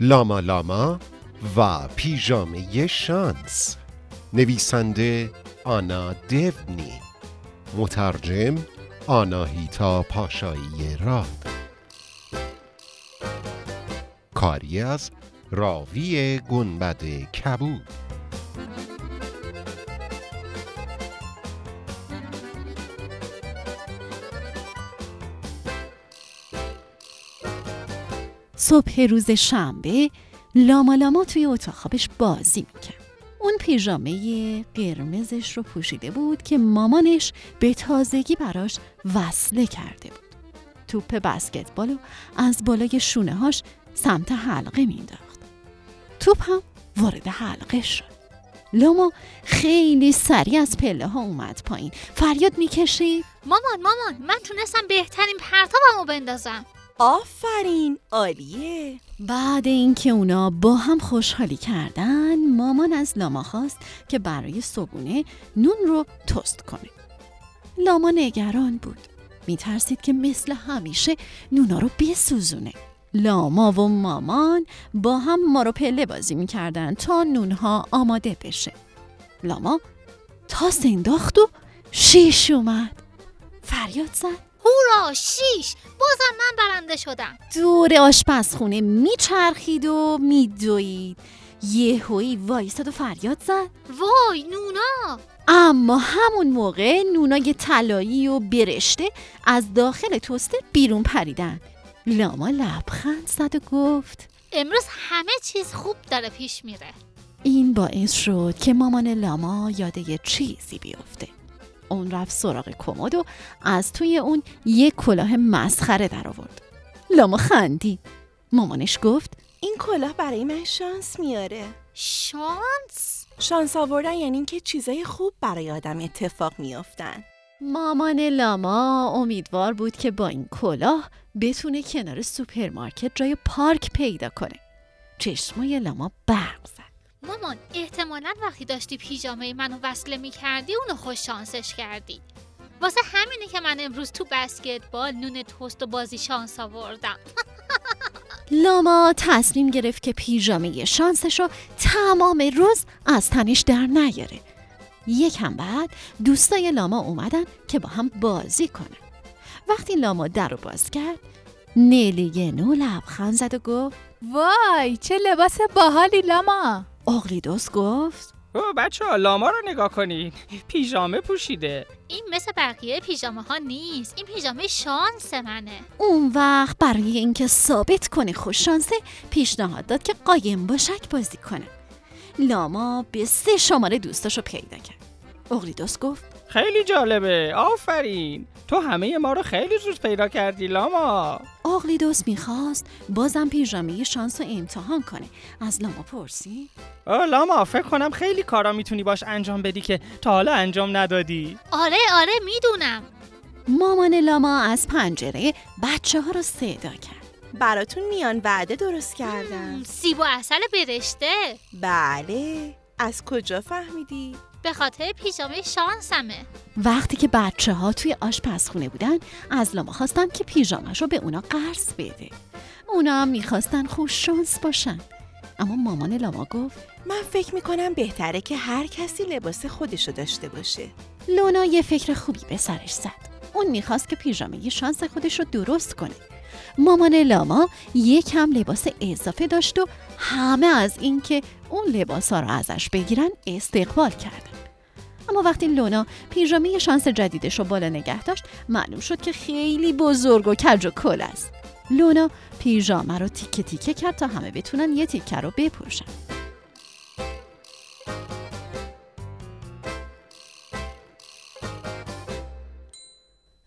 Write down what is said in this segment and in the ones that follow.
لاما لاما و پیژامه شانس. نویسنده آنا دیونی مترجم آناهیتا پاشایی راد. کاری از راوی گنبد کبود. صبح روز شنبه لاما لاما توی اتاق خوابش بازی می‌کرد. اون پیژامه قرمزش رو پوشیده بود که مامانش به تازگی براش وصله کرده بود. توپ بسکتبال و از بالای شونه هاش سمت حلقه مینداخت توپ هم وارد حلقه شد. لاما خیلی سریع از پله ها اومد پایین. فریاد می‌کشید مامان مامان من تونستم بهترین پرتابمو بندازم. آفرین عالیه. بعد اینکه اونا با هم خوشحالی کردن مامان از لاما خواست که برای صبونه نون رو تست کنه. لاما نگران بود. میترسید که مثل همیشه نونا رو بسوزونه. لاما و مامان با هم ما رو پله بازی می‌کردن تا نونها آماده بشه. لاما تاس انداخت و شیش اومد. فریاد زد. هورا شیش. بازم من برنده شدم. دور آشپزخونه میچرخید و میدوید. یهویی وایستاد و فریاد زد. وای نونا. اما همون موقع نونای طلایی و برشته از داخل توسته بیرون پریدن. لاما لبخند زد و گفت امروز همه چیز خوب داره پیش میره. این باعث شد که مامان لاما یاد یه چیزی بیفته. اون رفت سراغ کمد و از توی اون یک کلاه مسخره در آورد. لاما خندید. مامانش گفت این کلاه برای من شانس میاره. شانس؟ شانس آوردن یعنی اینکه چیزای خوب برای آدم اتفاق میافتن. مامان لاما امیدوار بود که با این کلاه بتونه کنار سوپرمارکت جای پارک پیدا کنه. چشمای لاما برق زد. مامان احتمالا وقتی داشتی پیژامه منو وصله می‌کردی اونو خوش شانسش کردی. واسه همینه که من امروز تو بسکتبال نون توست و بازی شانس آوردم. لاما تصمیم گرفت که پیژامه شانسش رو تمام روز از تنش در نیاره. یکم بعد دوستای لاما اومدن که با هم بازی کنن. وقتی لاما در رو باز کرد نیلی نو لبخند زد و گفت وای چه لباس باحالی لاما! اغلیدوس گفت. او بچه ها لاما رو نگاه کنین. پیژامه پوشیده. این مثل بقیه پیژامه ها نیست. این پیژامه شانس منه. اون وقت برای اینکه ثابت کنه خوششانسه پیشنهاد داد که قایم باشک بازی کنه. لاما به سه شماره دوستاشو پیدا کرد. اغلیدوس گفت خیلی جالبه. آفرین. تو همه ما رو خیلی زود پیدا کردی لاما. اغلیدوس می‌خواست بازم پیژامه شانس رو امتحان کنه. از لاما پرسی؟ آه لاما فکر کنم خیلی کارا می‌تونی باش انجام بدی که تا حالا انجام ندادی. آره آره می‌دونم. مامان لاما از پنجره بچه ها رو صدا کرد. براتون میان وعده درست کردم. سیب و اصل برشته؟ بله. از کجا فهمیدی؟ به خاطر پیژامه شانسمه. وقتی که بچه ها توی آشپزخونه بودن از لاما خواستن که پیژامش رو به اونا قرض بده. اونا هم می‌خواستن خوش شانس باشن. اما مامان لاما گفت من فکر می‌کنم بهتره که هر کسی لباس خودشو داشته باشه. لونا یه فکر خوبی به سرش زد. اون می‌خواست که پیژامه شانس خودش رو درست کنه. مامان لاما یکم لباس اضافه داشت و همه از اینکه اون لباس ها رو ازش بگیرن استقبال کردن اما وقتی لونا پیژامه شانس جدیدش رو بالا نگه داشت معلوم شد که خیلی بزرگ و کج و کل است لونا پیژامه رو تیکه تیکه کرد تا همه بتونن یه تیکه رو بپوشن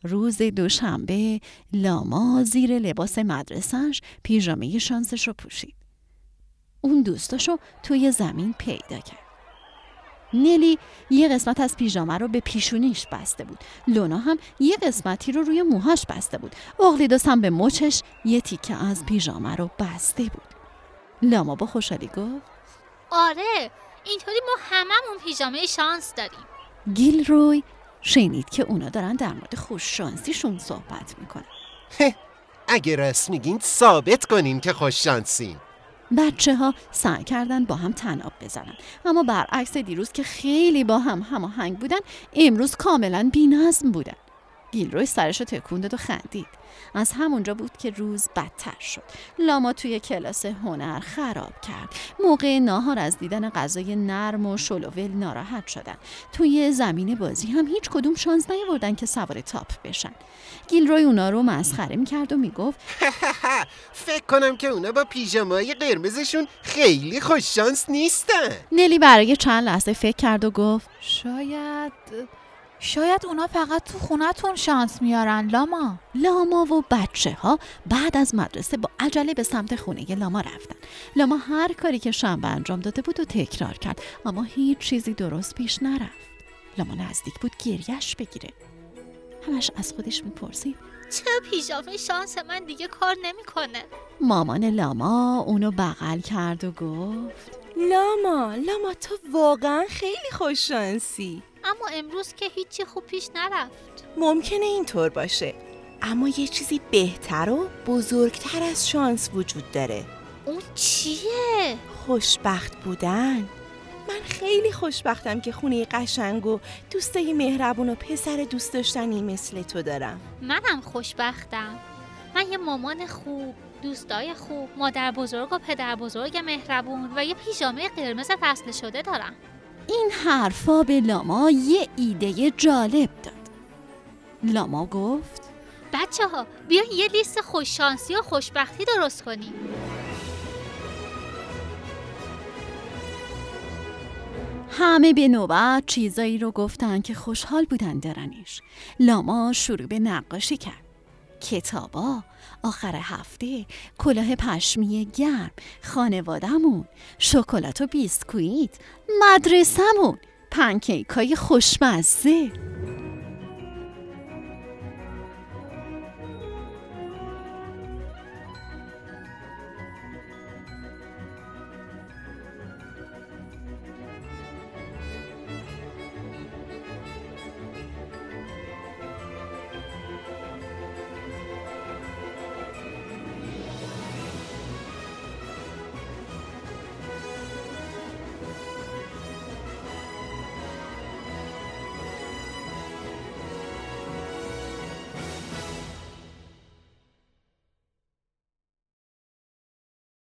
روز دوشنبه لاما زیر لباس مدرسهش پیژامه شانسش رو پوشید. اون دوستاشو توی زمین پیدا کرد. نلی یه قسمت از پیژامه رو به پیشونیش بسته بود. لونا هم یه قسمتی رو روی موهاش بسته بود. اغلیدوس هم به مچش یه تیکه از پیژامه رو بسته بود. لاما با خوشحالی گفت آره اینطوری ما هممون پیژامه شانس داریم گیل روی شنید که اونا دارن در مورد خوششانسیشون صحبت می‌کنن اگه راست میگین ثابت کنین که خوششانسین بچه ها سعی کردن با هم تناب بزنن. اما برعکس دیروز که خیلی با هم هماهنگ بودن امروز کاملا بینظم بودن. گیلروی سرش رو تکون داد و خندید. از همونجا بود که روز بدتر شد. لاما توی کلاس هنر خراب کرد. موقع ناهار از دیدن غذای نرم و شلوول ناراحت شدن. توی زمین بازی هم هیچ کدوم شانس نیاوردن که سوار تاپ بشن. گیلروی اونا رو مسخره می‌کرد و می‌گفت فکر کنم که اونا با پیژامای قرمزشون خیلی خوششانس نیستن. نلی برای چند لحظه فکر کرد و گفت شاید شاید اونا فقط تو خونتون شانس میارن لاما. لاما و بچه ها بعد از مدرسه با عجله به سمت خونه لاما رفتن. لاما هر کاری که شنبه انجام داده بود و تکرار کرد اما هیچ چیزی درست پیش نرفت. لاما نزدیک بود گریش بگیره. همش از خودش می‌پرسید. چه پیژامه شانس من دیگه کار نمی‌کنه؟ مامان لاما اونو بغل کرد و گفت لاما لاما تو واقعا خیلی خوششانسی. اما امروز که هیچی خوب پیش نرفت. ممکنه اینطور باشه. اما یه چیزی بهتر و بزرگتر از شانس وجود داره. اون چیه؟ خوشبخت بودن. من خیلی خوشبختم که خونه قشنگ و دوستای مهربون و پسر دوست داشتنی مثل تو دارم. منم خوشبختم. من یه مامان خوب دوستای خوب مادر بزرگ و پدر بزرگ مهربون و یه پیژامه قرمز فصل شده دارم. این حرفا به لاما یه ایده جالب داد. لاما گفت بچه ها بیاین یه لیست خوششانسی و خوشبختی درست کنیم. همه به نوبت چیزایی رو گفتن که خوشحال بودن دارنش لاما شروع به نقاشی کرد. کتابا آخر هفته کلاه پشمی گرم خانوادمون شکلات و بیسکویت مدرسمون پنکیک های خوشمزه.